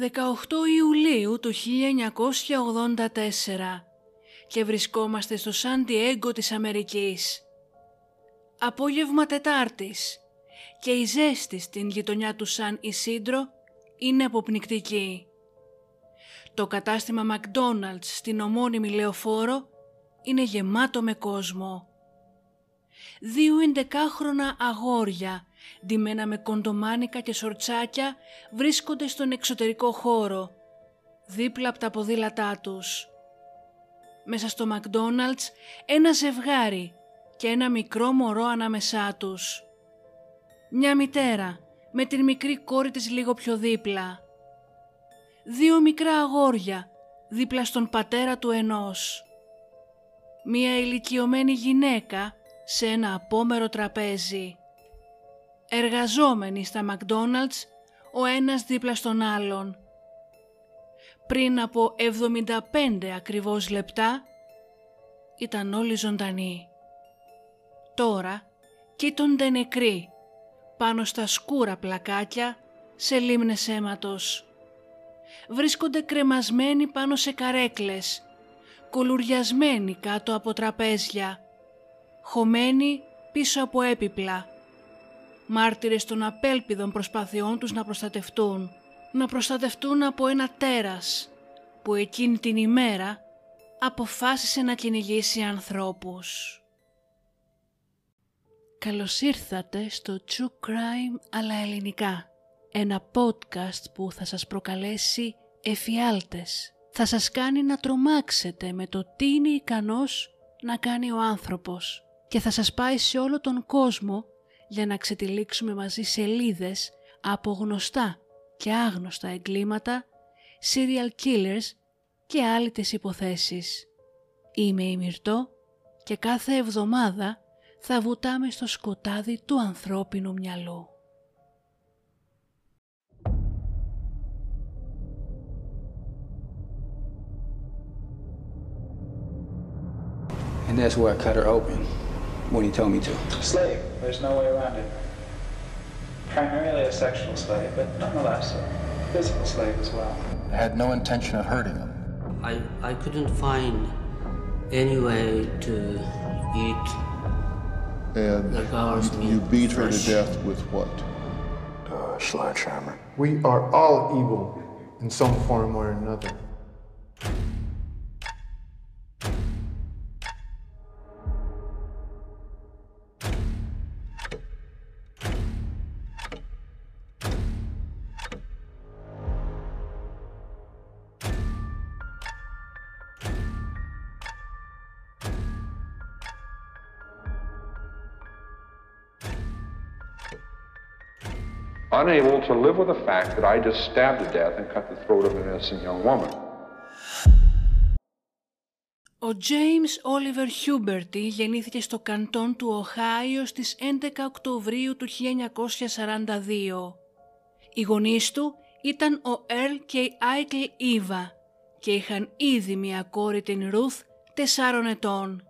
18 Ιουλίου του 1984 και βρισκόμαστε στο Σαντιέγκο της Αμερικής. Απόγευμα Τετάρτης και η ζέστη στην γειτονιά του Σαν Ισίντρο είναι αποπνικτική. Το κατάστημα McDonald's στην ομώνυμη λεωφόρο είναι γεμάτο με κόσμο. Δύο εντεκάχρονα αγόρια, ντυμένα με κοντομάνικα και σορτσάκια, βρίσκονται στον εξωτερικό χώρο, δίπλα από τα ποδήλατά τους. Μέσα στο McDonald's ένα ζευγάρι και ένα μικρό μωρό ανάμεσά τους. Μια μητέρα με την μικρή κόρη της λίγο πιο δίπλα. Δύο μικρά αγόρια δίπλα στον πατέρα του ενός. Μια ηλικιωμένη γυναίκα σε ένα απόμερο τραπέζι. Εργαζόμενοι στα McDonald's ο ένας δίπλα στον άλλον. Πριν από 75 ακριβώς λεπτά ήταν όλοι ζωντανοί. Τώρα κοίτονται νεκροί πάνω στα σκούρα πλακάκια σε λίμνες αίματος. Βρίσκονται κρεμασμένοι πάνω σε καρέκλες, κολουριασμένοι κάτω από τραπέζια, χωμένοι πίσω από έπιπλα, μάρτυρες των απέλπιδων προσπαθειών τους να προστατευτούν, να προστατευτούν από ένα τέρας που εκείνη την ημέρα αποφάσισε να κυνηγήσει ανθρώπους. Καλώς ήρθατε στο True Crime αλλά ελληνικά. Ένα podcast που θα σας προκαλέσει εφιάλτες. Θα σας κάνει να τρομάξετε με το τι είναι ικανός να κάνει ο άνθρωπος και θα σας πάει σε όλο τον κόσμο για να ξετυλίξουμε μαζί σελίδες από γνωστά και άγνωστα εγκλήματα, serial killers και άλλες υποθέσεις. Είμαι η Μυρτώ και κάθε εβδομάδα θα βουτάμε στο σκοτάδι του ανθρώπινου μυαλού. And that's where I cut her open when he told me to. Slave. There's no way around it. Primarily a sexual slave, but nonetheless a physical slave as well. I had no intention of hurting him. I, I couldn't find any way to eat And the girl's you, you beat her to death with what? Uh, sledgehammer. We are all evil in some form or another. To live with the fact that I just stabbed to death and cut the throat of an innocent young woman. Ο James Oliver Huberty γεννήθηκε στο καντόν του Οχάιο στις 11 Οκτωβρίου του 1942. Οι γονείς του ήταν ο Earl και η Άικλ Eva και είχαν ήδη μια κόρη την Ruth τεσσάρων ετών.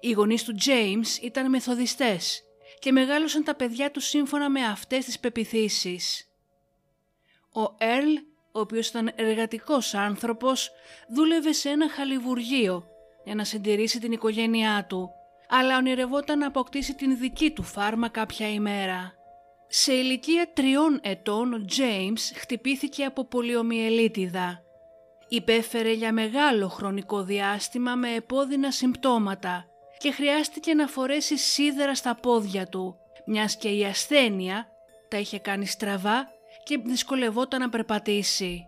Οι γονείς του James ήταν μεθοδιστές και μεγάλωσαν τα παιδιά τους σύμφωνα με αυτές τις πεπιθήσεις. Ο Earl ο οποίος ήταν εργατικός άνθρωπος, δούλευε σε ένα χαλιβουργείο για να συντηρήσει την οικογένειά του, αλλά ονειρευόταν να αποκτήσει την δική του φάρμα κάποια ημέρα. Σε ηλικία τριών ετών ο James χτυπήθηκε από πολιομιελίτιδα. Υπέφερε για μεγάλο χρονικό διάστημα με επώδυνα συμπτώματα και χρειάστηκε να φορέσει σίδερα στα πόδια του, μιας και η ασθένεια τα είχε κάνει στραβά και δυσκολευόταν να περπατήσει.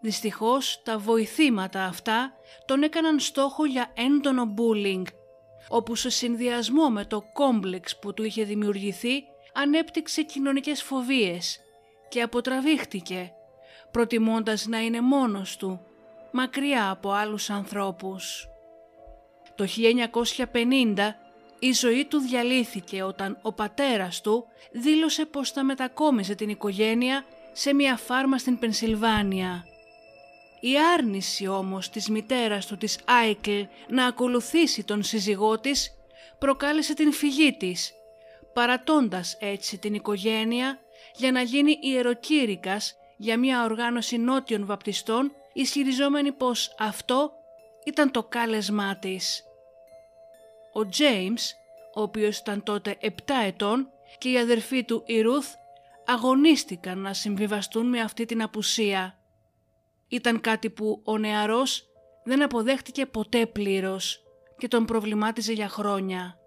Δυστυχώς τα βοηθήματα αυτά τον έκαναν στόχο για έντονο bullying, όπου σε συνδυασμό με το κόμπλεξ που του είχε δημιουργηθεί ανέπτυξε κοινωνικές φοβίες και αποτραβήχτηκε, προτιμώντας να είναι μόνος του, μακριά από άλλους ανθρώπους. Το 1950 η ζωή του διαλύθηκε όταν ο πατέρας του δήλωσε πως θα μετακόμισε την οικογένεια σε μια φάρμα στην Πενσιλβάνια. Η άρνηση όμως της μητέρας του της Άικλ να ακολουθήσει τον σύζυγό της προκάλεσε την φυγή της, παρατώντας έτσι την οικογένεια για να γίνει ιεροκήρυκας για μια οργάνωση νότιων βαπτιστών ισχυριζόμενη πως αυτό ήταν το κάλεσμά της. Ο Τζέιμς, ο οποίος ήταν τότε 7 ετών και η αδερφή του η Ρουθ αγωνίστηκαν να συμβιβαστούν με αυτή την απουσία. Ήταν κάτι που ο νεαρός δεν αποδέχτηκε ποτέ πλήρως και τον προβλημάτιζε για χρόνια.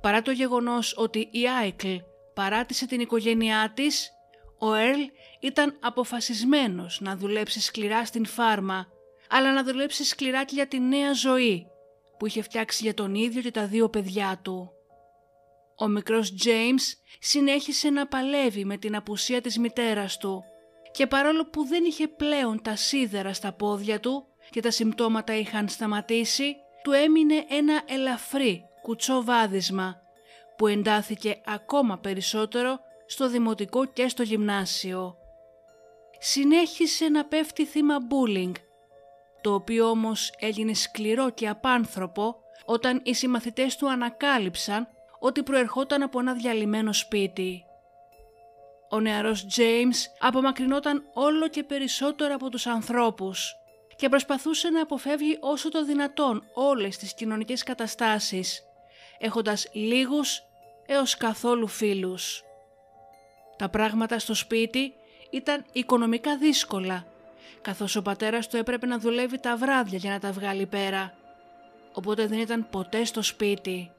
Παρά το γεγονός ότι η Άικλ παράτησε την οικογένειά της, ο Έρλ ήταν αποφασισμένος να δουλέψει σκληρά στην φάρμα, αλλά να δουλέψει σκληρά και για τη νέα ζωή που είχε φτιάξει για τον ίδιο και τα δύο παιδιά του. Ο μικρός James συνέχισε να παλεύει με την απουσία της μητέρας του και παρόλο που δεν είχε πλέον τα σίδερα στα πόδια του και τα συμπτώματα είχαν σταματήσει, του έμεινε ένα ελαφρύ κουτσό βάδισμα που εντάθηκε ακόμα περισσότερο στο δημοτικό και στο γυμνάσιο. Συνέχισε να πέφτει θύμα bullying, το οποίο όμως έγινε σκληρό και απάνθρωπο όταν οι συμμαθητές του ανακάλυψαν ότι προερχόταν από ένα διαλυμένο σπίτι. Ο νεαρός James απομακρυνόταν όλο και περισσότερο από τους ανθρώπους και προσπαθούσε να αποφεύγει όσο το δυνατόν όλες τις κοινωνικές καταστάσεις, έχοντας λίγους έως καθόλου φίλους. Τα πράγματα στο σπίτι ήταν οικονομικά δύσκολα, καθώς ο πατέρας του έπρεπε να δουλεύει τα βράδια για να τα βγάλει πέρα, οπότε δεν ήταν ποτέ στο σπίτι.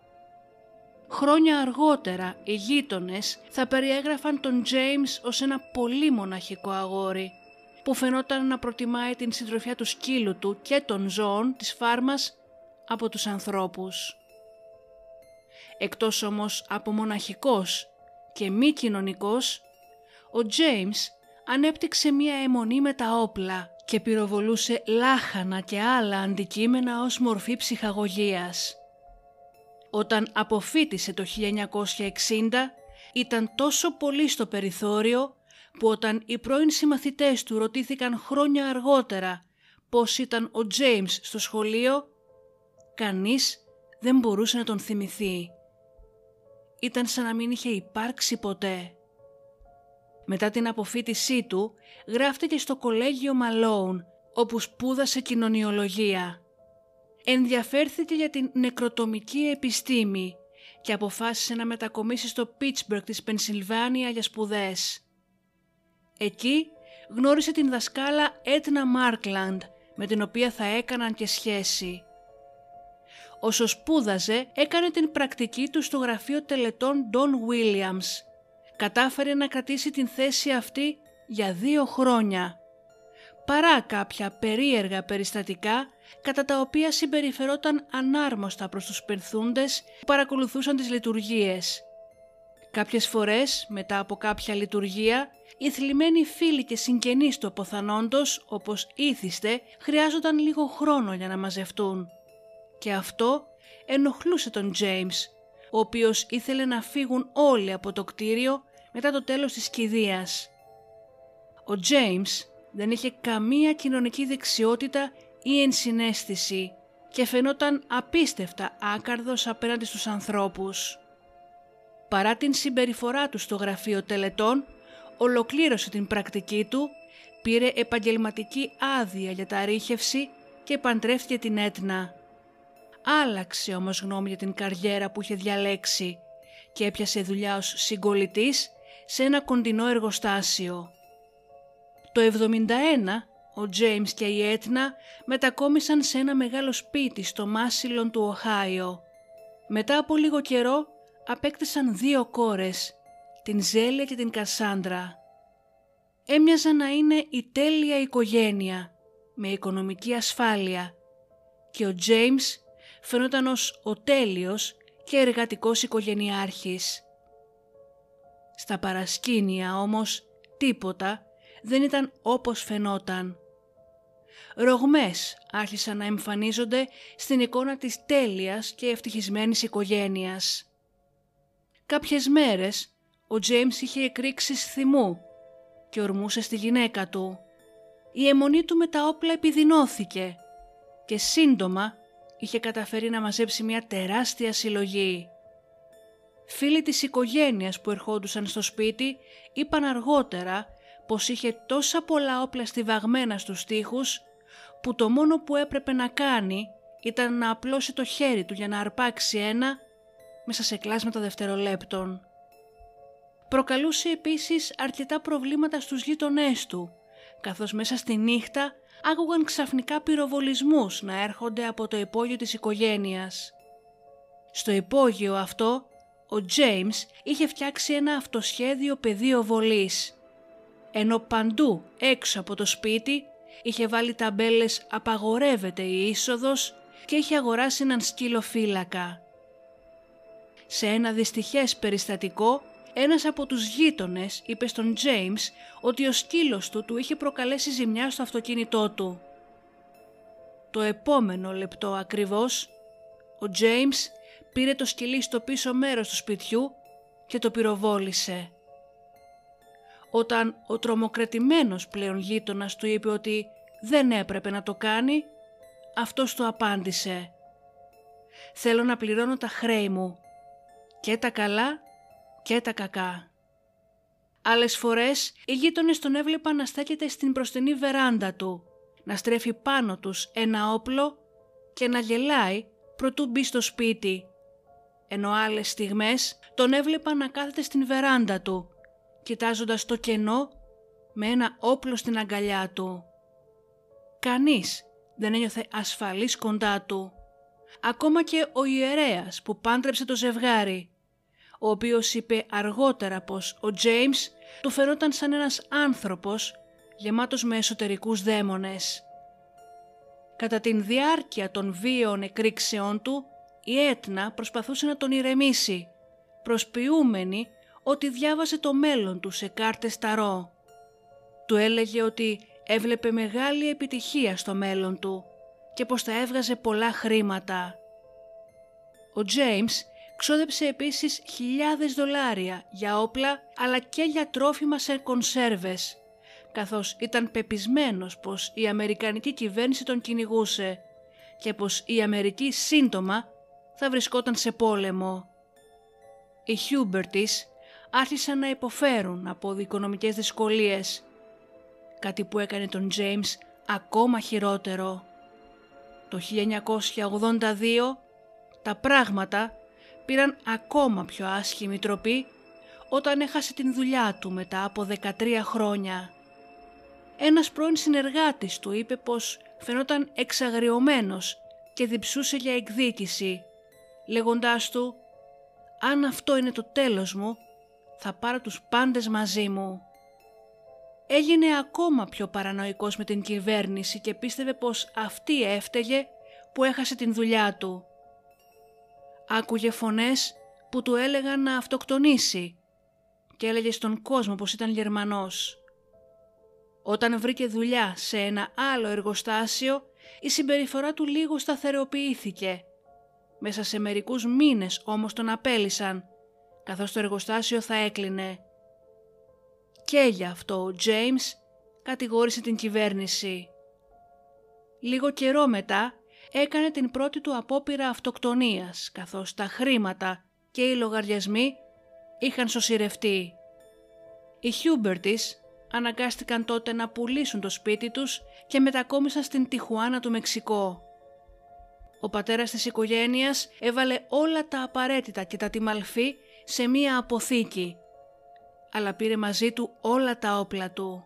Χρόνια αργότερα οι γείτονες θα περιέγραφαν τον James ως ένα πολύ μοναχικό αγόρι που φαινόταν να προτιμάει την συντροφιά του σκύλου του και των ζώων της φάρμας από τους ανθρώπους. Εκτός όμως από μοναχικός και μη κοινωνικός, ο James ανέπτυξε μία αιμονή με τα όπλα και πυροβολούσε λάχανα και άλλα αντικείμενα ως μορφή ψυχαγωγίας. Όταν αποφύτησε το 1960 ήταν τόσο πολύ στο περιθώριο που όταν οι πρώην συμμαθητές του ρωτήθηκαν χρόνια αργότερα πώς ήταν ο Τζέιμς στο σχολείο, κανείς δεν μπορούσε να τον θυμηθεί. Ήταν σαν να μην είχε υπάρξει ποτέ. Μετά την αποφύτισή του, γράφτηκε στο κολέγιο Μαλόουν, όπου σπούδασε κοινωνιολογία. Ενδιαφέρθηκε για την νεκροτομική επιστήμη και αποφάσισε να μετακομίσει στο Πίτσμπεργκ της Πενσιλβάνια για σπουδές. Εκεί γνώρισε την δασκάλα Έτνα Μάρκλαντ, με την οποία θα έκαναν και σχέση. Όσο σπούδαζε, έκανε την πρακτική του στο γραφείο τελετών Don Williams. Κατάφερε να κρατήσει την θέση αυτή για δύο χρόνια. Παρά κάποια περίεργα περιστατικά, κατά τα οποία συμπεριφερόταν ανάρμοστα προς τους πενθούντες που παρακολουθούσαν τις λειτουργίες. Κάποιες φορές, μετά από κάποια λειτουργία, οι θλιμμένοι φίλοι και συγγενείς του αποθανόντος, όπως ήθιστε, χρειάζονταν λίγο χρόνο για να μαζευτούν. Και αυτό ενοχλούσε τον James, ο οποίος ήθελε να φύγουν όλοι από το κτίριο μετά το τέλος της κηδείας. Ο James δεν είχε καμία κοινωνική δεξιότητα ή ενσυναίσθηση και φαινόταν απίστευτα άκαρδος απέναντι στους ανθρώπους. Παρά την συμπεριφορά του στο γραφείο τελετών, ολοκλήρωσε την πρακτική του, πήρε επαγγελματική άδεια για τα ρίχευση και παντρεύτηκε την Έτνα. Άλλαξε όμως γνώμη για την καριέρα που είχε διαλέξει και έπιασε δουλειά ως συγκολητής σε ένα κοντινό εργοστάσιο. Το 71 ο Τζέιμς και η Έτνα μετακόμισαν σε ένα μεγάλο σπίτι στο Μάσιλον του Οχάιο. Μετά από λίγο καιρό απέκτησαν δύο κόρες, την Ζέλια και την Κασάντρα. Έμοιαζαν να είναι η τέλεια οικογένεια, με οικονομική ασφάλεια και ο Τζέιμς φαινόταν ως ο τέλειος και εργατικός οικογενειάρχης. Στα παρασκήνια όμως τίποτα δεν ήταν όπως φαινόταν. Ρογμές άρχισαν να εμφανίζονται στην εικόνα της τέλειας και ευτυχισμένης οικογένειας. Κάποιες μέρες ο Τζέιμς είχε εκρήξει θυμού και ορμούσε στη γυναίκα του. Η αιμονή του με τα όπλα επιδεινώθηκε και σύντομα είχε καταφέρει να μαζέψει μια τεράστια συλλογή. Φίλοι της οικογένειας που ερχόντουσαν στο σπίτι είπαν αργότερα πως είχε τόσα πολλά όπλα στιβαγμένα στους τοίχους που το μόνο που έπρεπε να κάνει ήταν να απλώσει το χέρι του για να αρπάξει ένα μέσα σε κλάσματα δευτερολέπτων. Προκαλούσε επίσης αρκετά προβλήματα στους γείτονές του, καθώς μέσα στη νύχτα άκουγαν ξαφνικά πυροβολισμούς να έρχονται από το υπόγειο της οικογένειας. Στο υπόγειο αυτό, ο Τζέιμς είχε φτιάξει ένα αυτοσχέδιο πεδίο βολής, ενώ παντού έξω από το σπίτι είχε βάλει ταμπέλες «Απαγορεύεται η είσοδος» και είχε αγοράσει έναν σκύλο φύλακα. Σε ένα δυστυχές περιστατικό, ένας από τους γείτονες είπε στον James ότι ο σκύλος του του είχε προκαλέσει ζημιά στο αυτοκίνητό του. Το επόμενο λεπτό ακριβώς, ο James πήρε το σκυλί στο πίσω μέρος του σπιτιού και το πυροβόλησε. Όταν ο τρομοκρατημένος πλέον γείτονας του είπε ότι δεν έπρεπε να το κάνει, αυτός του απάντησε «Θέλω να πληρώνω τα χρέη μου, και τα καλά και τα κακά». Άλλες φορές οι γείτονες τον έβλεπαν να στέκεται στην προστινή βεράντα του, να στρέφει πάνω τους ένα όπλο και να γελάει προτού μπει στο σπίτι, ενώ άλλες στιγμές τον έβλεπαν να κάθεται στην βεράντα του, κοιτάζοντας το κενό με ένα όπλο στην αγκαλιά του. Κανείς δεν ένιωθε ασφαλής κοντά του. Ακόμα και ο ιερέας που πάντρεψε το ζευγάρι, ο οποίος είπε αργότερα πως ο Τζέιμς του φαινόταν σαν ένας άνθρωπος γεμάτος με εσωτερικούς δαίμονες. Κατά την διάρκεια των βίαιων εκρήξεών του, η Έτνα προσπαθούσε να τον ηρεμήσει, προσποιούμενη ότι διάβασε το μέλλον του σε κάρτες ταρό. Του έλεγε ότι έβλεπε μεγάλη επιτυχία στο μέλλον του και πως θα έβγαζε πολλά χρήματα. Ο Τζέιμς ξόδεψε επίσης χιλιάδες δολάρια για όπλα αλλά και για τρόφιμα σε κονσέρβες, καθώς ήταν πεπισμένος πως η Αμερικανική κυβέρνηση τον κυνηγούσε και πως η Αμερική σύντομα θα βρισκόταν σε πόλεμο. Οι Χιούμπερτις άρχισαν να υποφέρουν από οικονομικές δυσκολίες κάτι που έκανε τον James ακόμα χειρότερο. Το 1982 τα πράγματα πήραν ακόμα πιο άσχημη τροπή όταν έχασε την δουλειά του μετά από 13 χρόνια. Ένας πρώην συνεργάτης του είπε πως φαινόταν εξαγριωμένος και διψούσε για εκδίκηση, λέγοντάς του «Αν αυτό είναι το τέλος μου, θα πάρω τους πάντες μαζί μου» έγινε ακόμα πιο παρανοϊκός με την κυβέρνηση και πίστευε πως αυτή έφταιγε που έχασε την δουλειά του. Άκουγε φωνές που του έλεγαν να αυτοκτονήσει και έλεγε στον κόσμο πως ήταν Γερμανός. Όταν βρήκε δουλειά σε ένα άλλο εργοστάσιο, η συμπεριφορά του λίγο σταθεροποιήθηκε. Μέσα σε μερικούς μήνες όμως τον απέλησαν, καθώς το εργοστάσιο θα έκλεινε. Και γι' αυτό ο James κατηγόρησε την κυβέρνηση. Λίγο καιρό μετά έκανε την πρώτη του απόπειρα αυτοκτονίας καθώς τα χρήματα και οι λογαριασμοί είχαν συσσωρευτεί. Οι Χιούμπερτις αναγκάστηκαν τότε να πουλήσουν το σπίτι τους και μετακόμισαν στην Τιχουάνα του Μεξικό. Ο πατέρας της οικογένειας έβαλε όλα τα απαραίτητα και τα τιμαλφή σε μία αποθήκη αλλά πήρε μαζί του όλα τα όπλα του.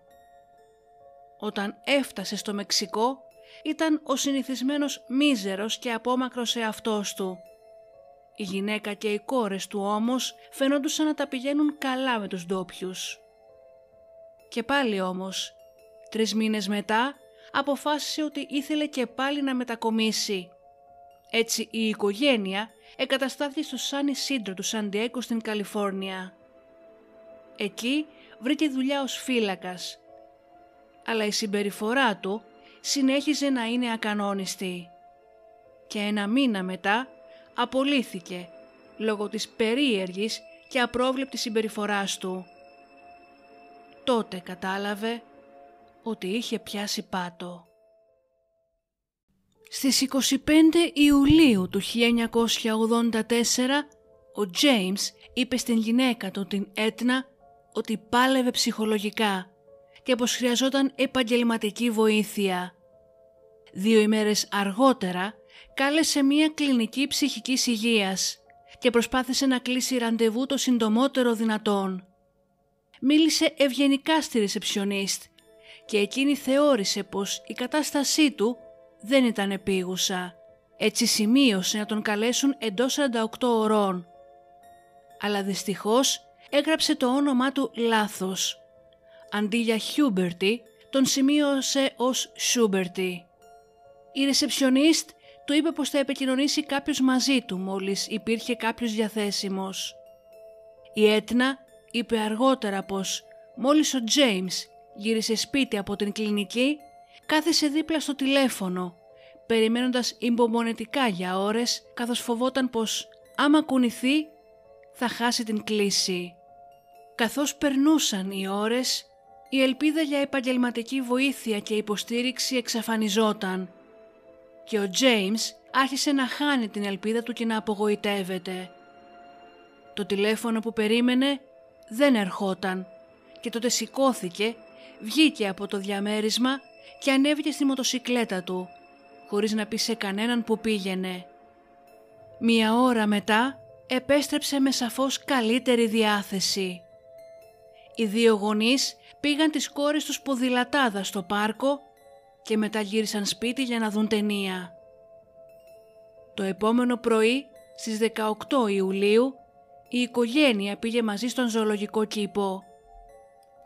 Όταν έφτασε στο Μεξικό ήταν ο συνηθισμένος μίζερος και απόμακρος εαυτός του. Η γυναίκα και οι κόρες του όμως φαινόντουσαν να τα πηγαίνουν καλά με τους ντόπιους. Και πάλι όμως, τρεις μήνες μετά, αποφάσισε ότι ήθελε και πάλι να μετακομίσει. Έτσι η οικογένεια εγκαταστάθηκε στο Σάνι Σύντρο του Σαντιέκο στην Καλιφόρνια. Εκεί βρήκε δουλειά ως φύλακας. Αλλά η συμπεριφορά του συνέχιζε να είναι ακανόνιστη. Και ένα μήνα μετά απολύθηκε λόγω της περίεργης και απρόβλεπτης συμπεριφοράς του. Τότε κατάλαβε ότι είχε πιάσει πάτο. Στις 25 Ιουλίου του 1984 ο James είπε στην γυναίκα του την Έτνα ότι πάλευε ψυχολογικά και πως χρειαζόταν επαγγελματική βοήθεια. Δύο ημέρες αργότερα κάλεσε μία κλινική ψυχικής υγείας και προσπάθησε να κλείσει ραντεβού το συντομότερο δυνατόν. Μίλησε ευγενικά στη ρεσεψιονίστ και εκείνη θεώρησε πως η κατάστασή του δεν ήταν επίγουσα. Έτσι σημείωσε να τον καλέσουν εντός 48 ωρών. Αλλά δυστυχώς έγραψε το όνομά του λάθος. Αντί για Χιούμπερτι, τον σημείωσε ως Σούμπερτι. Η ρεσεψιονίστ του είπε πως θα επικοινωνήσει κάποιος μαζί του μόλις υπήρχε κάποιος διαθέσιμος. Η Έτνα είπε αργότερα πως μόλις ο Τζέιμς γύρισε σπίτι από την κλινική, κάθισε δίπλα στο τηλέφωνο, περιμένοντας υπομονετικά για ώρες, καθώς φοβόταν πως άμα κουνηθεί θα χάσει την κλίση. Καθώς περνούσαν οι ώρες, η ελπίδα για επαγγελματική βοήθεια και υποστήριξη εξαφανιζόταν και ο Τζέιμς άρχισε να χάνει την ελπίδα του και να απογοητεύεται. Το τηλέφωνο που περίμενε δεν ερχόταν και τότε σηκώθηκε, βγήκε από το διαμέρισμα και ανέβηκε στη μοτοσικλέτα του, χωρίς να πει σε κανέναν που πήγαινε. Μία ώρα μετά επέστρεψε με σαφώς καλύτερη διάθεση. Οι δύο γονείς πήγαν τις κόρες τους ποδηλατάδα στο πάρκο και μετά γύρισαν σπίτι για να δουν ταινία. Το επόμενο πρωί, στις 18 Ιουλίου, η οικογένεια πήγε μαζί στον ζωολογικό κήπο.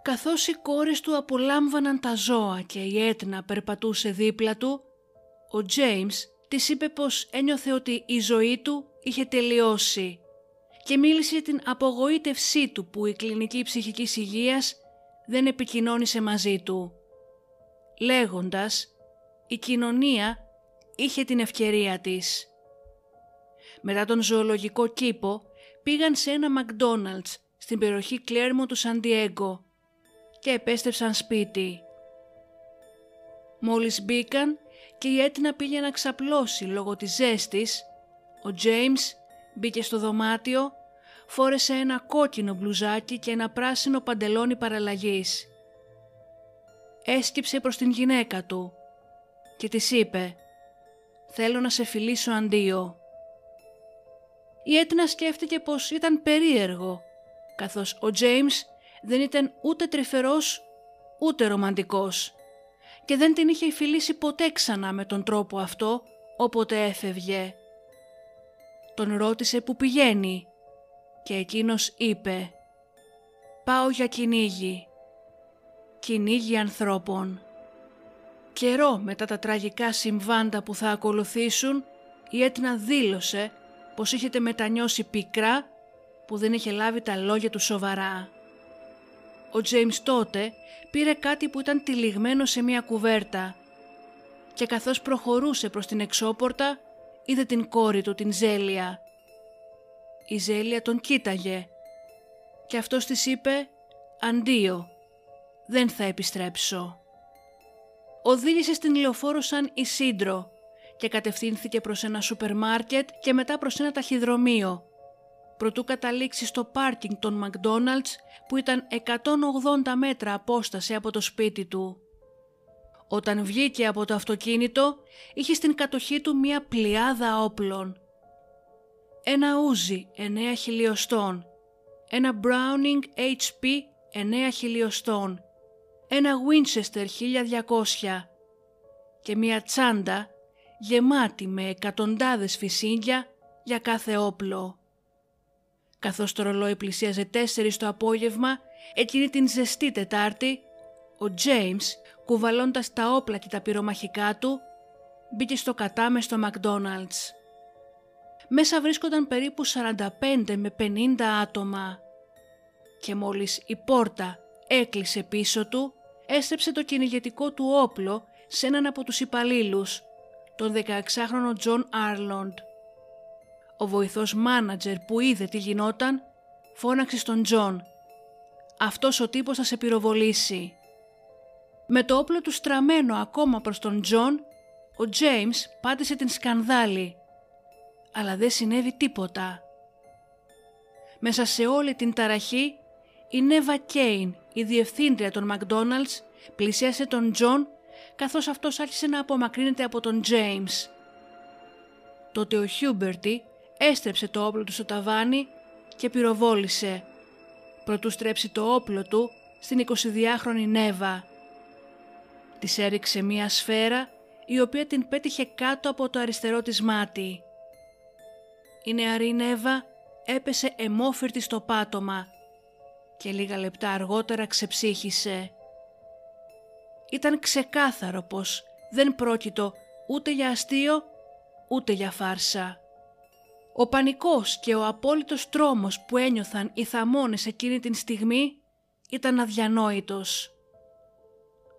Καθώς οι κόρες του απολάμβαναν τα ζώα και η Έτνα περπατούσε δίπλα του, ο Τζέιμς της είπε πως ένιωθε ότι η ζωή του είχε τελειώσει και μίλησε για την απογοήτευσή του που η κλινική ψυχικής υγείας δεν επικοινώνησε μαζί του. Λέγοντας, η κοινωνία είχε την ευκαιρία της. Μετά τον ζωολογικό κήπο πήγαν σε ένα McDonald's στην περιοχή Κλέρμο του Σαντιέγκο και επέστρεψαν σπίτι. Μόλις μπήκαν και η Έτνα πήγε να ξαπλώσει λόγω της ζέστης, ο Τζέιμς μπήκε στο δωμάτιο, φόρεσε ένα κόκκινο μπλουζάκι και ένα πράσινο παντελόνι παραλλαγής. Έσκυψε προς την γυναίκα του και της είπε «Θέλω να σε φιλήσω αντίο». Η Έτνα σκέφτηκε πως ήταν περίεργο, καθώς ο Τζέιμς δεν ήταν ούτε τρυφερός ούτε ρομαντικός και δεν την είχε φιλήσει ποτέ ξανά με τον τρόπο αυτό όποτε έφευγε. Τον ρώτησε που πηγαίνει και εκείνος είπε «Πάω για κυνήγι, κυνήγι ανθρώπων». Καιρό μετά τα τραγικά συμβάντα που θα ακολουθήσουν, η Έτνα δήλωσε πως είχε μετανιώσει πικρά που δεν είχε λάβει τα λόγια του σοβαρά. Ο Τζέιμς τότε πήρε κάτι που ήταν τυλιγμένο σε μια κουβέρτα και καθώς προχωρούσε προς την εξώπορτα είδε την κόρη του την Ζέλια. Η Ζέλια τον κοίταγε και αυτός της είπε «Αντίο, δεν θα επιστρέψω». Οδήγησε στην λεωφόρο σαν Ισίντρο και κατευθύνθηκε προς ένα σούπερ μάρκετ και μετά προς ένα ταχυδρομείο. Προτού καταλήξει στο πάρκινγκ των McDonald's που ήταν 180 μέτρα απόσταση από το σπίτι του. Όταν βγήκε από το αυτοκίνητο, είχε στην κατοχή του μία πλειάδα όπλων. Ένα ούζι 9 χιλιοστών, ένα Browning HP 9 χιλιοστών, ένα Winchester 1200 και μία τσάντα γεμάτη με εκατοντάδες φυσίγγια για κάθε όπλο. Καθώς το ρολόι πλησίαζε τέσσερις το απόγευμα, εκείνη την ζεστή Τετάρτη, ο Τζέιμς, κουβαλώντας τα όπλα και τα πυρομαχικά του, μπήκε στο κατάμεστο McDonald's. Μέσα βρίσκονταν περίπου 45 με 50 άτομα και μόλις η πόρτα έκλεισε πίσω του, έστρεψε το κυνηγετικό του όπλο σε έναν από τους υπαλλήλους τον 16χρονο Τζον Άρλοντ. Ο βοηθός μάνατζερ που είδε τι γινόταν, φώναξε στον Τζον. «Αυτός ο τύπος θα σε πυροβολήσει». Με το όπλο του στραμμένο ακόμα προς τον Τζον, ο Τζέιμς πάτησε την σκανδάλη. Αλλά δεν συνέβη τίποτα. Μέσα σε όλη την ταραχή, η Νέβα Κέιν, η διευθύντρια των McDonald's, πλησίασε τον Τζον καθώς αυτός άρχισε να απομακρύνεται από τον James. Τότε ο Χιούμπερτι έστρεψε το όπλο του στο ταβάνι και πυροβόλησε. Προτού στρέψει το όπλο του στην 22χρονη Νέβα. Της έριξε μία σφαίρα η οποία την πέτυχε κάτω από το αριστερό της μάτι. Η νεαρή Νέβα έπεσε εμόφυρτη στο πάτωμα και λίγα λεπτά αργότερα ξεψύχησε. Ήταν ξεκάθαρο πως δεν πρόκειτο ούτε για αστείο ούτε για φάρσα. Ο πανικός και ο απόλυτος τρόμος που ένιωθαν οι θαμώνες εκείνη την στιγμή ήταν αδιανόητος.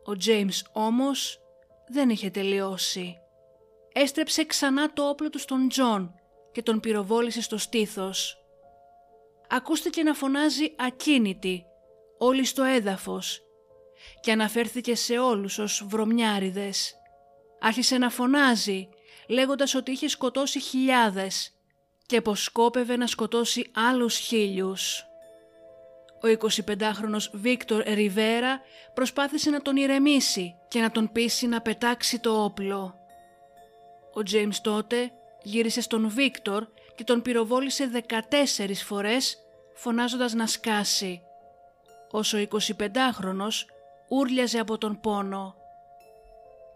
Ο Τζέιμς όμως δεν είχε τελειώσει. Έστρεψε ξανά το όπλο του στον Τζον και τον πυροβόλησε στο στήθος. Ακούστηκε να φωνάζει ακίνητοι, όλοι στο έδαφος και αναφέρθηκε σε όλους ως βρωμιάριδες. Άρχισε να φωνάζει λέγοντας ότι είχε σκοτώσει χιλιάδες και πως σκόπευε να σκοτώσει άλλους χίλιους. Ο 25χρονος Βίκτορ Ριβέρα προσπάθησε να τον ηρεμήσει και να τον πείσει να πετάξει το όπλο. Ο Τζέιμς τότε γύρισε στον Βίκτορ και τον πυροβόλησε 14 φορές φωνάζοντας να σκάσει, όσο ο 25χρονος ούρλιαζε από τον πόνο.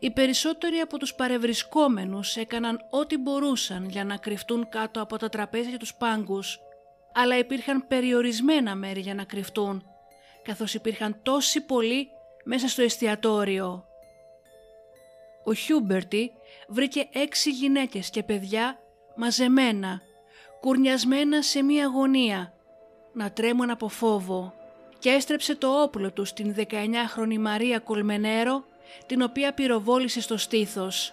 Οι περισσότεροι από τους παρευρισκόμενους έκαναν ό,τι μπορούσαν για να κρυφτούν κάτω από τα τραπέζια και τους πάγκους, αλλά υπήρχαν περιορισμένα μέρη για να κρυφτούν, καθώς υπήρχαν τόσοι πολλοί μέσα στο εστιατόριο. Ο Χιούμπερτι βρήκε έξι γυναίκες και παιδιά μαζεμένα, κουρνιασμένα σε μία γωνία, να τρέμουν από φόβο και έστρεψε το όπλο τους στην 19χρονη Μαρία Κολμενέρο την οποία πυροβόλησε στο στήθος.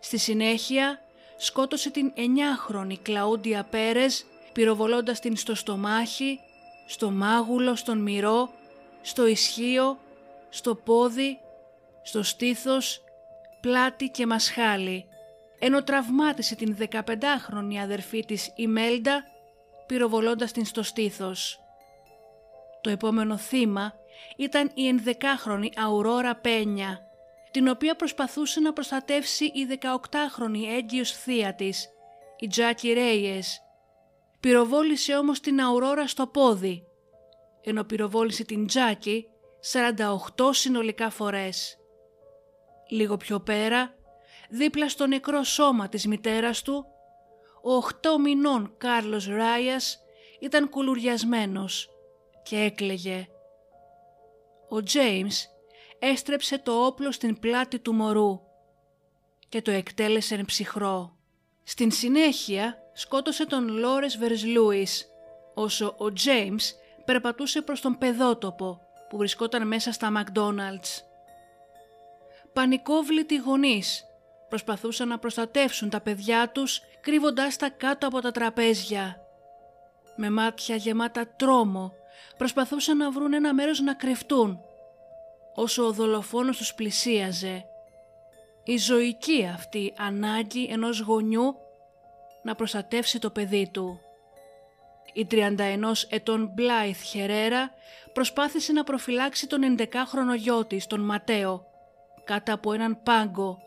Στη συνέχεια σκότωσε την 9χρονη Κλαούντια Πέρες πυροβολώντας την στο στομάχι, στο μάγουλο, στον μυρό, στο ισχύο, στο πόδι, στο στήθος, πλάτη και μασχάλη, ενώ τραυμάτισε την 15χρονη αδερφή της Μέλντα πυροβολώντας την στο στήθος. Το επόμενο θύμα ήταν η ενδεκάχρονη Αουρόρα Πένια, την οποία προσπαθούσε να προστατεύσει η 18χρονη έγκυος θεία της, η Τζάκι Ρέιες. Πυροβόλησε όμως την Αουρόρα στο πόδι, ενώ πυροβόλησε την Τζάκι 48 συνολικά φορές. Λίγο πιο πέρα, δίπλα στο νεκρό σώμα της μητέρας του, ο 8 μηνών Κάρλος Ράιας ήταν κουλουριασμένος και έκλαιγε. Ο Τζέιμς έστρεψε το όπλο στην πλάτη του μωρού και το εκτέλεσε ψυχρό. Στην συνέχεια σκότωσε τον Λόρες Βερσλούις, όσο ο Τζέιμς περπατούσε προς τον παιδότοπο που βρισκόταν μέσα στα Μακδόναλτς. Πανικόβλητοι γονείς προσπαθούσαν να προστατεύσουν τα παιδιά τους κρύβοντάς τα κάτω από τα τραπέζια. Με μάτια γεμάτα τρόμο προσπαθούσαν να βρουν ένα μέρος να κρυφτούν όσο ο δολοφόνος τους πλησίαζε. Η ζωική αυτή ανάγκη ενός γονιού να προστατεύσει το παιδί του. Η 31 ετών Μπλάιθ Χερέρα προσπάθησε να προφυλάξει τον 11χρονο γιο της, τον Ματέο, κάτω από έναν πάγκο,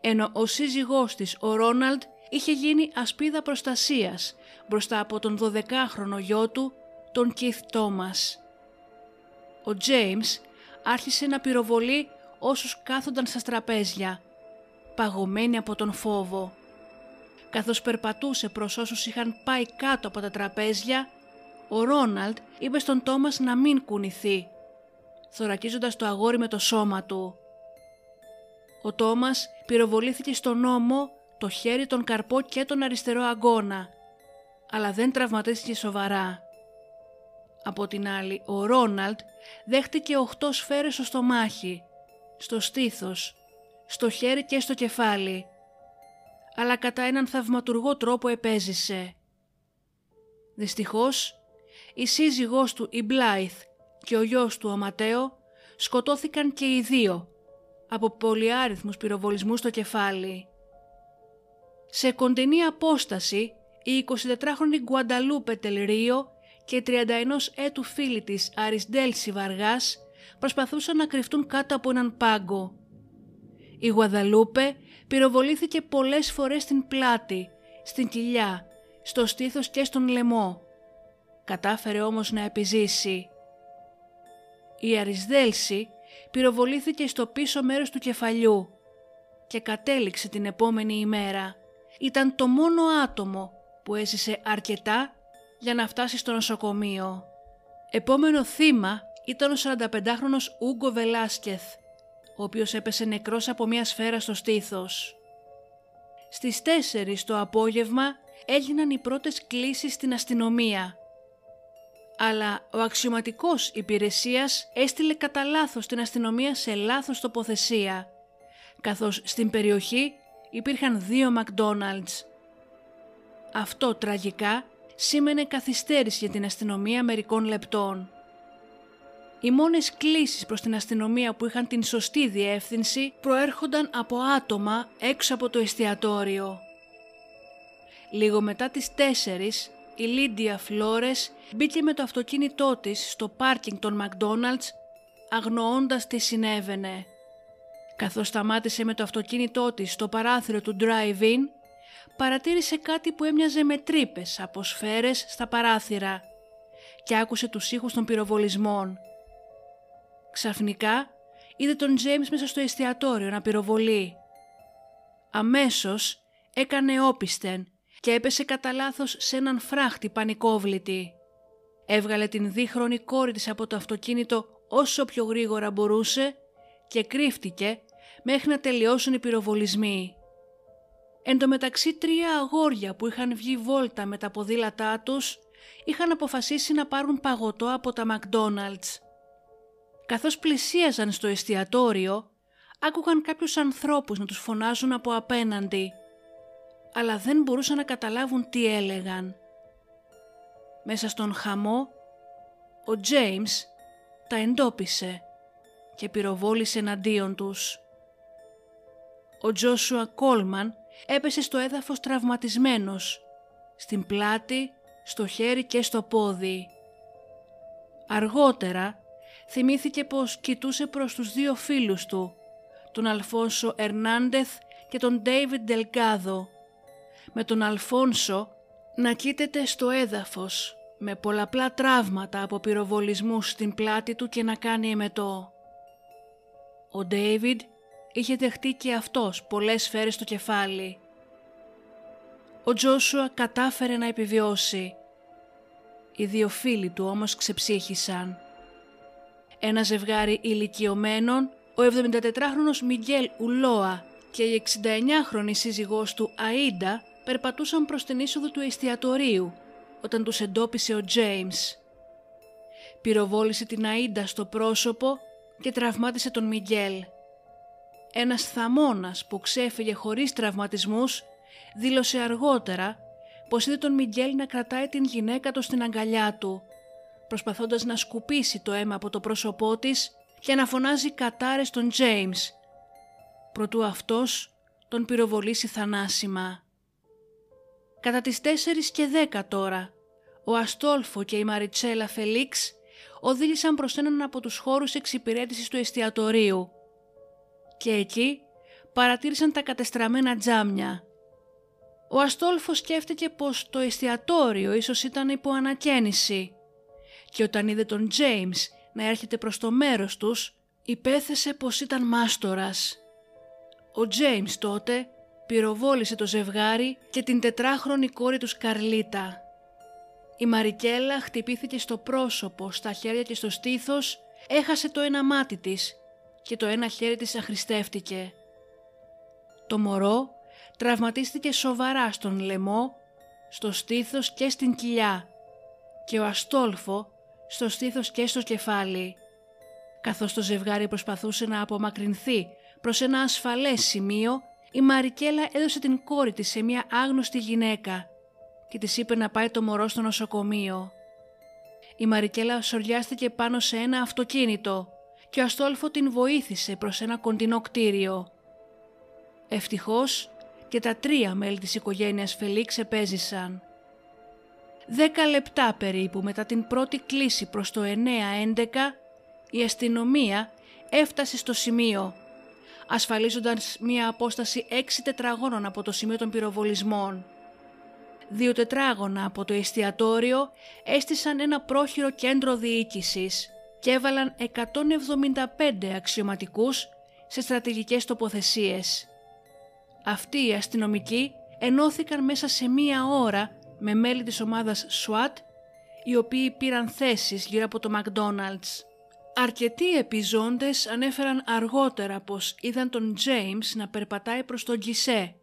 ενώ ο σύζυγός της, ο Ρόναλντ, είχε γίνει ασπίδα προστασίας μπροστά από τον 12χρονο γιο του, τον Κιθ Τόμας. Ο Τζέιμς άρχισε να πυροβολεί όσους κάθονταν στα τραπέζια, παγωμένοι από τον φόβο. Καθώς περπατούσε προς όσους είχαν πάει κάτω από τα τραπέζια, ο Ρόναλτ είπε στον Τόμας να μην κουνηθεί, θωρακίζοντας το αγόρι με το σώμα του. Ο Τόμας πυροβολήθηκε στον ώμο, το χέρι, τον καρπό και τον αριστερό αγκώνα, αλλά δεν τραυματίστηκε σοβαρά. Από την άλλη, ο Ρόναλτ δέχτηκε οχτώ σφαίρες στο στομάχι, στο στήθος, στο χέρι και στο κεφάλι, αλλά κατά έναν θαυματουργό τρόπο επέζησε. Δυστυχώς, η σύζυγός του η Μπλάιθ και ο γιος του ο Ματέο σκοτώθηκαν και οι δύο από πολυάριθμους πυροβολισμούς στο κεφάλι. Σε κοντινή απόσταση, η 24χρονη Γκουανταλούπε Τελρίο και η 31 έτου φίλη της Αρισντέλση Βαργάς προσπαθούσαν να κρυφτούν κάτω από έναν πάγκο. Η Γουαδαλούπε πυροβολήθηκε πολλές φορές στην πλάτη, στην κοιλιά, στο στήθος και στον λαιμό. Κατάφερε όμως να επιζήσει. Η Αρισδέλση πυροβολήθηκε στο πίσω μέρος του κεφαλιού και κατέληξε την επόμενη ημέρα. Ήταν το μόνο άτομο που έζησε αρκετά για να φτάσει στο νοσοκομείο. Επόμενο θύμα ήταν ο 45χρονος Ούγκο Βελάσκεθ, ο οποίος έπεσε νεκρός από μια σφαίρα στο στήθος. Στις 4 το απόγευμα έγιναν οι πρώτες κλήσεις στην αστυνομία. Αλλά ο αξιωματικός υπηρεσίας έστειλε κατά λάθος την αστυνομία σε λάθος τοποθεσία, καθώς στην περιοχή υπήρχαν δύο McDonald's. Αυτό τραγικά σήμαινε καθυστέρηση για την αστυνομία μερικών λεπτών. Οι μόνες κλήσεις προς την αστυνομία που είχαν την σωστή διεύθυνση προέρχονταν από άτομα έξω από το εστιατόριο. Λίγο μετά τις 4 η Λίντια Φλόρες μπήκε με το αυτοκίνητό της στο πάρκινγκ των McDonald's αγνοώντας τι συνέβαινε. Καθώς σταμάτησε με το αυτοκίνητό της στο παράθυρο του drive-in, παρατήρησε κάτι που έμοιαζε με τρύπες από σφαίρες στα παράθυρα και άκουσε τους ήχους των πυροβολισμών. Ξαφνικά είδε τον Τζέιμς μέσα στο εστιατόριο να πυροβολεί. Αμέσως έκανε όπισθεν και έπεσε κατά λάθος σε έναν φράχτη πανικόβλητη. Έβγαλε την δίχρονη κόρη της από το αυτοκίνητο όσο πιο γρήγορα μπορούσε και κρύφτηκε μέχρι να τελειώσουν οι πυροβολισμοί. Εν τω μεταξύ τρία αγόρια που είχαν βγει βόλτα με τα ποδήλατά τους είχαν αποφασίσει να πάρουν παγωτό από τα McDonald's. Καθώς πλησίαζαν στο εστιατόριο, άκουγαν κάποιους ανθρώπους να τους φωνάζουν από απέναντι, αλλά δεν μπορούσαν να καταλάβουν τι έλεγαν. Μέσα στον χαμό, ο Τζέιμς τα εντόπισε και πυροβόλησε εναντίον τους. Ο Τζόσουα Κόλμαν έπεσε στο έδαφος τραυματισμένος, στην πλάτη, στο χέρι και στο πόδι. Αργότερα θυμήθηκε πως κοιτούσε προς τους δύο φίλους του, τον Αλφόνσο Ερνάντεθ και τον Ντέιβιντ Ντελγκάδο, με τον Αλφόνσο να κοίταται στο έδαφος με πολλαπλά τραύματα από πυροβολισμούς στην πλάτη του και να κάνει εμετό. Ο Ντέιβιντ είχε δεχτεί και αυτός πολλές σφαίρες στο κεφάλι. Ο Τζόσουα κατάφερε να επιβιώσει. Οι δύο φίλοι του όμως ξεψύχησαν. Ένα ζευγάρι ηλικιωμένων, ο 74χρονος Μιγγέλ Ουλόα και η 69χρονη σύζυγός του Αΐντα περπατούσαν προς την είσοδο του εστιατορίου όταν τους εντόπισε ο Τζέιμς. Πυροβόλησε την Αΐντα στο πρόσωπο και τραυμάτισε τον Μιγγέλ. Ένας θαμώνας που ξέφυγε χωρίς τραυματισμούς δήλωσε αργότερα πως είδε τον Μιγγέλ να κρατάει την γυναίκα του στην αγκαλιά του, προσπαθώντας να σκουπίσει το αίμα από το πρόσωπό της και να φωνάζει κατάρες τον Τζέιμς. Προτού αυτός τον πυροβολήσει θανάσιμα. Κατά τις 4 και 10 τώρα, ο Αστόλφο και η Μαριτσέλα Φελίξ οδήγησαν προς έναν από τους χώρους εξυπηρέτησης του εστιατορίου και εκεί παρατήρησαν τα κατεστραμμένα τζάμια. Ο Αστόλφος σκέφτηκε πως το εστιατόριο ίσως ήταν υπό ανακαίνιση και όταν είδε τον Τζέιμς να έρχεται προς το μέρος τους υπέθεσε πως ήταν μάστορας. Ο Τζέιμς τότε πυροβόλησε το ζευγάρι και την τετράχρονη κόρη τους Καρλίτα. Η Μαρικέλα χτυπήθηκε στο πρόσωπο, στα χέρια και στο στήθος, έχασε το ένα μάτι της και το ένα χέρι της αχρηστεύτηκε. Το μωρό τραυματίστηκε σοβαρά στον λαιμό, στο στήθος και στην κοιλιά και ο Αστόλφο στο στήθος και στο κεφάλι. Καθώς το ζευγάρι προσπαθούσε να απομακρυνθεί προς ένα ασφαλές σημείο, η Μαρικέλα έδωσε την κόρη της σε μια άγνωστη γυναίκα και της είπε να πάει το μωρό στο νοσοκομείο. Η Μαρικέλα σοριάστηκε πάνω σε ένα αυτοκίνητο και ο Αστόλφο την βοήθησε προς ένα κοντινό κτίριο. Ευτυχώς και τα τρία μέλη της οικογένειας Φελίξ επέζησαν. Δέκα λεπτά περίπου μετά την πρώτη κλίση προς το 9-11, η αστυνομία έφτασε στο σημείο, ασφαλίζοντας μία απόσταση 6 τετραγώνων από το σημείο των πυροβολισμών. Δύο τετράγωνα από το εστιατόριο έστησαν ένα πρόχειρο κέντρο διοίκησης και έβαλαν 175 αξιωματικούς σε στρατηγικές τοποθεσίες. Αυτοί οι αστυνομικοί ενώθηκαν μέσα σε μία ώρα με μέλη της ομάδας SWAT οι οποίοι πήραν θέσεις γύρω από το McDonald's. Αρκετοί επιζώντες ανέφεραν αργότερα πως είδαν τον James να περπατάει προς τον Γκισέ,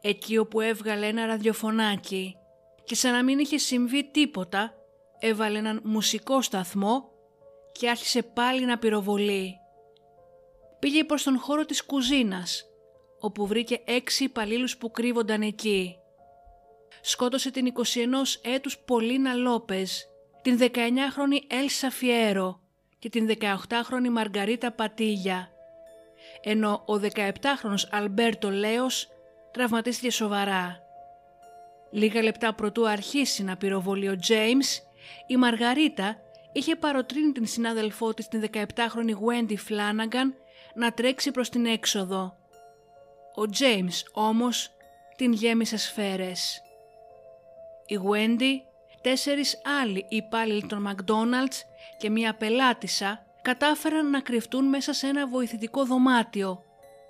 εκεί όπου έβγαλε ένα ραδιοφωνάκι και σαν να μην είχε συμβεί τίποτα, έβαλε έναν μουσικό σταθμό και άρχισε πάλι να πυροβολεί. Πήγε προς τον χώρο της κουζίνας, όπου βρήκε έξι υπαλλήλους που κρύβονταν εκεί. Σκότωσε την 21 έτους Πολίνα Λόπεζ, την 19χρονη Έλσα Φιέρο και την 18χρονη Μαργαρίτα Πατίγια, ενώ ο 17χρονος Αλμπέρτο Λέος τραυματίστηκε σοβαρά. Λίγα λεπτά προτού αρχίσει να πυροβολεί ο Τζέιμς, η Μαργαρίτα είχε παροτρύνει την συνάδελφό της την 17χρονη Wendy Φλάναγκαν να τρέξει προς την έξοδο. Ο Τζέιμς όμως την γέμισε σφαίρες. Η Wendy, τέσσερις άλλοι υπάλληλοι των McDonald's και μία πελάτησα κατάφεραν να κρυφτούν μέσα σε ένα βοηθητικό δωμάτιο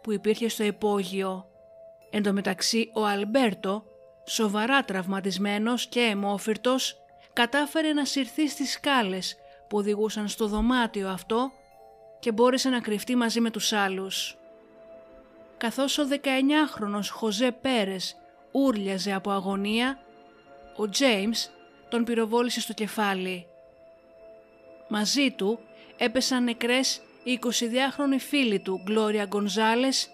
που υπήρχε στο υπόγειο. Εν τω μεταξύ ο Αλμπέρτο, σοβαρά τραυματισμένος και αιμόφυρτος, κατάφερε να συρθεί στις σκάλες που οδηγούσαν στο δωμάτιο αυτό και μπόρεσε να κρυφτεί μαζί με τους άλλους. Καθώς ο 19χρονος Χοζέ Πέρες ούρλιαζε από αγωνία, ο Τζέιμς τον πυροβόλησε στο κεφάλι. Μαζί του έπεσαν νεκρές οι 22χρονοι φίλοι του Γκλώρια Γκονζάλες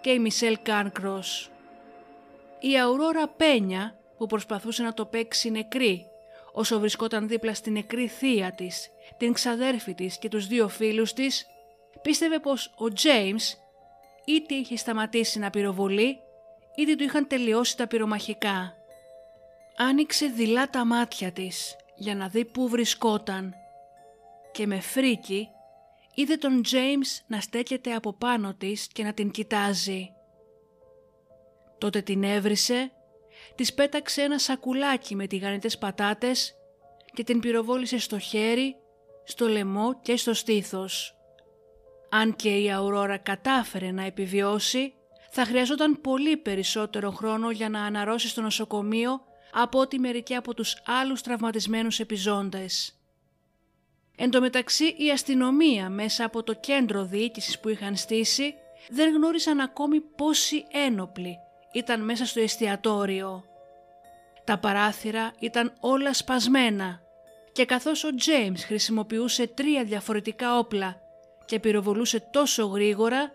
και η Μισελ Κάνκρος. Η Αουρόρα Πένια που προσπαθούσε να το παίξει νεκρή όσο βρισκόταν δίπλα στην νεκρή θεία της, την ξαδέρφη της και τους δύο φίλους της, πίστευε πως ο Τζέιμς είτε είχε σταματήσει να πυροβολεί, είτε του είχαν τελειώσει τα πυρομαχικά. Άνοιξε δειλά τα μάτια της για να δει πού βρισκόταν και με φρίκι είδε τον Τζέιμς να στέκεται από πάνω της και να την κοιτάζει. Τότε την έβρισε της πέταξε ένα σακουλάκι με τηγανιτές πατάτες και την πυροβόλησε στο χέρι, στο λαιμό και στο στήθος. Αν και η Αουρόρα κατάφερε να επιβιώσει, θα χρειαζόταν πολύ περισσότερο χρόνο για να αναρρώσει στο νοσοκομείο από ό,τι μερικοί από τους άλλους τραυματισμένους επιζώντες. Εν τω μεταξύ η αστυνομία μέσα από το κέντρο διοίκησης που είχαν στήσει δεν γνώρισαν ακόμη πόσοι ένοπλοι ήταν μέσα στο εστιατόριο. Τα παράθυρα ήταν όλα σπασμένα και καθώς ο Τζέιμς χρησιμοποιούσε τρία διαφορετικά όπλα και πυροβολούσε τόσο γρήγορα,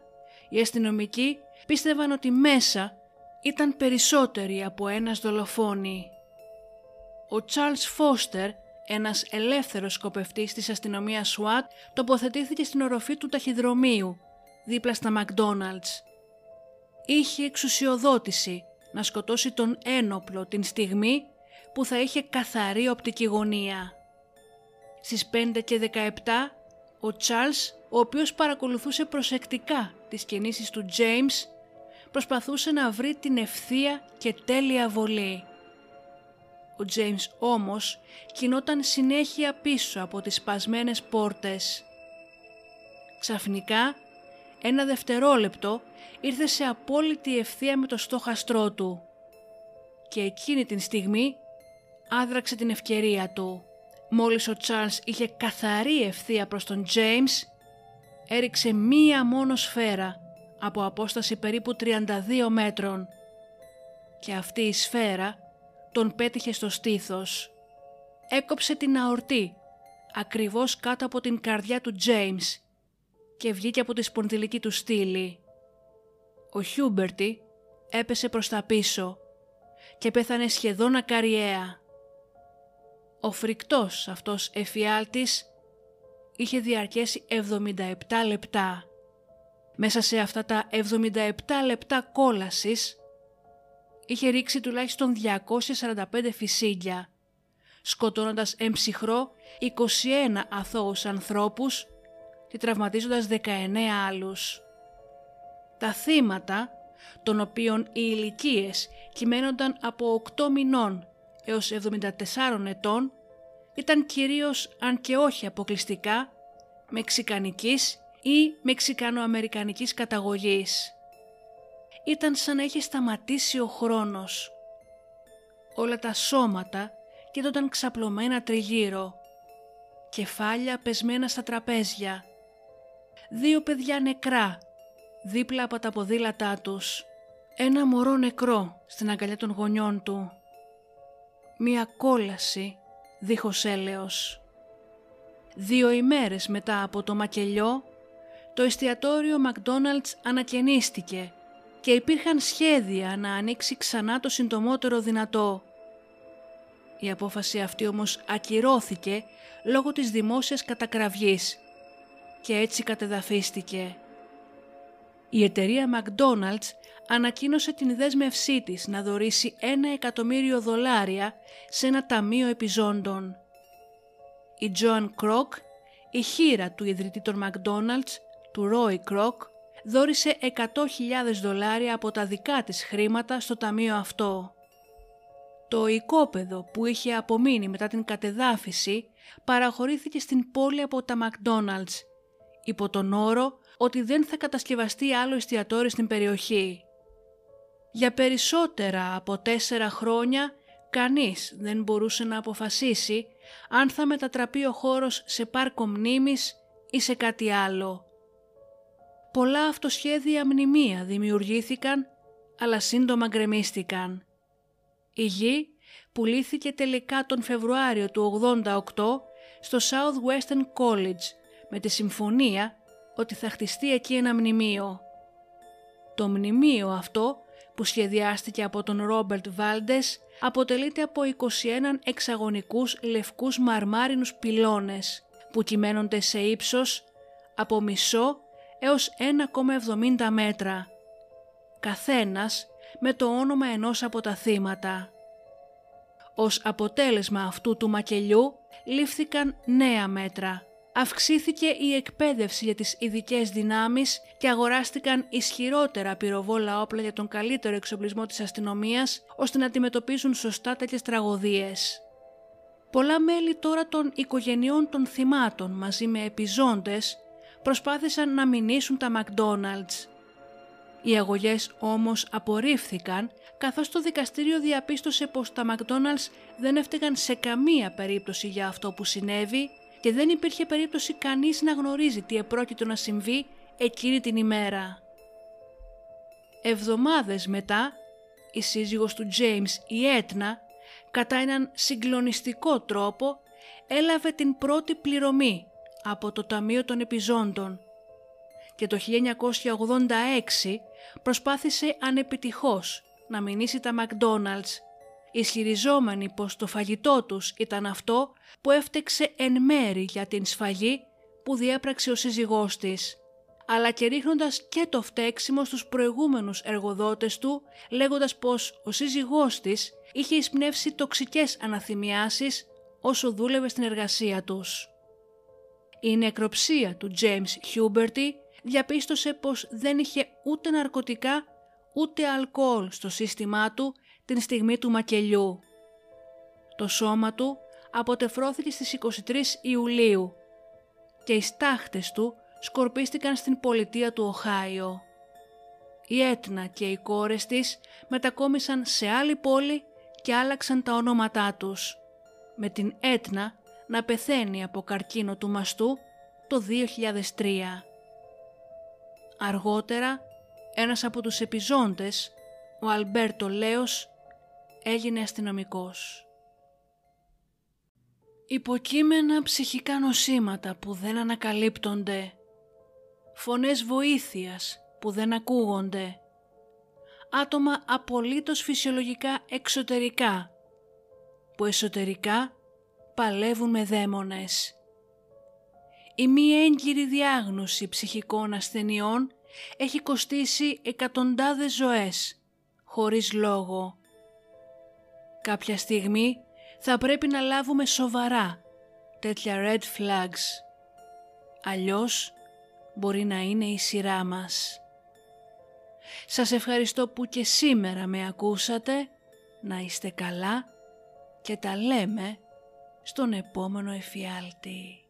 οι αστυνομικοί πίστευαν ότι μέσα ήταν περισσότεροι από ένας δολοφόνη. Ο Τσάρλς Φώστερ, ένας ελεύθερος σκοπευτής της αστυνομίας SWAT, τοποθετήθηκε στην οροφή του ταχυδρομείου, δίπλα στα McDonald's είχε εξουσιοδότηση να σκοτώσει τον ένοπλο την στιγμή που θα είχε καθαρή οπτική γωνία. Στις 5 και 17 ο Τσάρλς, ο οποίος παρακολουθούσε προσεκτικά τις κινήσεις του James, προσπαθούσε να βρει την ευθεία και τέλεια βολή. Ο James όμως κινόταν συνέχεια πίσω από τις σπασμένες πόρτες. Ξαφνικά ένα δευτερόλεπτο ήρθε σε απόλυτη ευθεία με το στόχαστρό του και εκείνη την στιγμή άδραξε την ευκαιρία του. Μόλις ο Τσάρλς είχε καθαρή ευθεία προς τον Τζέιμς, έριξε μία μόνο σφαίρα από απόσταση περίπου 32 μέτρων και αυτή η σφαίρα τον πέτυχε στο στήθος. Έκοψε την αορτή ακριβώς κάτω από την καρδιά του Τζέιμς και βγήκε από τη σπονδυλική του στήλη. Ο Χιούμπερτι έπεσε προς τα πίσω και πέθανε σχεδόν ακαριαία. Ο φρικτός αυτός εφιάλτης είχε διαρκέσει 77 λεπτά. Μέσα σε αυτά τα 77 λεπτά κόλασης είχε ρίξει τουλάχιστον 245 φυσίγια, σκοτώνοντας εμψυχρό 21 αθώους ανθρώπους και τραυματίζοντας 19 άλλους. Τα θύματα, των οποίων οι ηλικίες κυμαίνονταν από 8 μηνών έως 74 ετών, ήταν κυρίως, αν και όχι αποκλειστικά, μεξικανικής ή μεξικανοαμερικανικής καταγωγής. Ήταν σαν να είχε σταματήσει ο χρόνος. Όλα τα σώματα κοίτονταν ξαπλωμένα τριγύρω. Κεφάλια πεσμένα στα τραπέζια. Δύο παιδιά νεκρά δίπλα από τα ποδήλατά τους. Ένα μωρό νεκρό στην αγκαλιά των γονιών του. Μία κόλαση δίχως έλεος. Δύο ημέρες μετά από το μακελιό, το εστιατόριο McDonald's ανακαινίστηκε και υπήρχαν σχέδια να ανοίξει ξανά το συντομότερο δυνατό. Η απόφαση αυτή όμως ακυρώθηκε λόγω της δημόσιας κατακραυγής και έτσι κατεδαφίστηκε. Η εταιρεία McDonald's ανακοίνωσε την δέσμευσή της να δωρήσει ένα εκατομμύριο δολάρια σε ένα ταμείο επιζώντων. Η Joan Kroc, η χείρα του ιδρυτή των McDonald's, του Roy Kroc, δώρισε 100.000 δολάρια από τα δικά της χρήματα στο ταμείο αυτό. Το οικόπεδο που είχε απομείνει μετά την κατεδάφιση παραχωρήθηκε στην πόλη από τα McDonald's υπό τον όρο ότι δεν θα κατασκευαστεί άλλο εστιατόριο στην περιοχή. Για περισσότερα από τέσσερα χρόνια κανείς δεν μπορούσε να αποφασίσει αν θα μετατραπεί ο χώρος σε πάρκο μνήμης ή σε κάτι άλλο. Πολλά αυτοσχέδια μνημεία δημιουργήθηκαν αλλά σύντομα γκρεμίστηκαν. Η γη πουλήθηκε τελικά τον Φεβρουάριο του 88 στο Southwestern College με τη συμφωνία ότι θα χτιστεί εκεί ένα μνημείο. Το μνημείο αυτό που σχεδιάστηκε από τον Ρόμπερτ Βάλντες αποτελείται από 21 εξαγωνικούς λευκούς μαρμάρινους πυλώνες που κυμαίνονται σε ύψος από μισό έως 1,70 μέτρα. Καθένας με το όνομα ενός από τα θύματα. Ως αποτέλεσμα αυτού του μακελιού λήφθηκαν νέα μέτρα αυξήθηκε η εκπαίδευση για τις ειδικές δυνάμεις και αγοράστηκαν ισχυρότερα πυροβόλα όπλα για τον καλύτερο εξοπλισμό της αστυνομίας ώστε να αντιμετωπίζουν σωστά τέτοιες τραγωδίες. Πολλά μέλη τώρα των οικογενειών των θυμάτων μαζί με επιζώντες προσπάθησαν να μηνύσουν τα McDonald's. Οι αγωγές όμως απορρίφθηκαν καθώς το δικαστήριο διαπίστωσε πως τα McDonald's δεν έφταιγαν σε καμία περίπτωση για αυτό που συνέβη και δεν υπήρχε περίπτωση κανείς να γνωρίζει τι επρόκειτο να συμβεί εκείνη την ημέρα. Εβδομάδες μετά, η σύζυγος του James, η Έτνα, κατά έναν συγκλονιστικό τρόπο έλαβε την πρώτη πληρωμή από το Ταμείο των Επιζώντων και το 1986 προσπάθησε ανεπιτυχώς να μηνύσει τα McDonald's ισχυριζόμενοι πως το φαγητό τους ήταν αυτό που έφτεξε εν μέρη για την σφαγή που διέπραξε ο σύζυγός της, αλλά και ρίχνοντας και το φταίξιμο στους προηγούμενους εργοδότες του, λέγοντας πως ο σύζυγός της είχε εισπνεύσει τοξικές αναθυμιάσεις όσο δούλευε στην εργασία τους. Η νεκροψία του James Huberty διαπίστωσε πως δεν είχε ούτε ναρκωτικά ούτε αλκοόλ στο σύστημά του την στιγμή του μακελιού. Το σώμα του αποτεφρώθηκε στις 23 Ιουλίου και οι στάχτες του σκορπίστηκαν στην πολιτεία του Οχάιο. Η Έτνα και οι κόρες της μετακόμισαν σε άλλη πόλη και άλλαξαν τα ονόματά τους, με την Έτνα να πεθαίνει από καρκίνο του μαστού το 2003. Αργότερα, ένας από τους επιζώντες, ο Αλμπέρτο Λέος, έγινε αστυνομικός. Υποκείμενα ψυχικά νοσήματα που δεν ανακαλύπτονται. Φωνές βοήθειας που δεν ακούγονται. Άτομα απολύτως φυσιολογικά εξωτερικά που εσωτερικά παλεύουν με δαίμονες. Η μη έγκυρη διάγνωση ψυχικών ασθενειών έχει κοστίσει εκατοντάδες ζωές, χωρίς λόγο. Κάποια στιγμή θα πρέπει να λάβουμε σοβαρά τέτοια red flags. Αλλιώς μπορεί να είναι η σειρά μας. Σας ευχαριστώ που και σήμερα με ακούσατε, να είστε καλά και τα λέμε στον επόμενο εφιάλτη.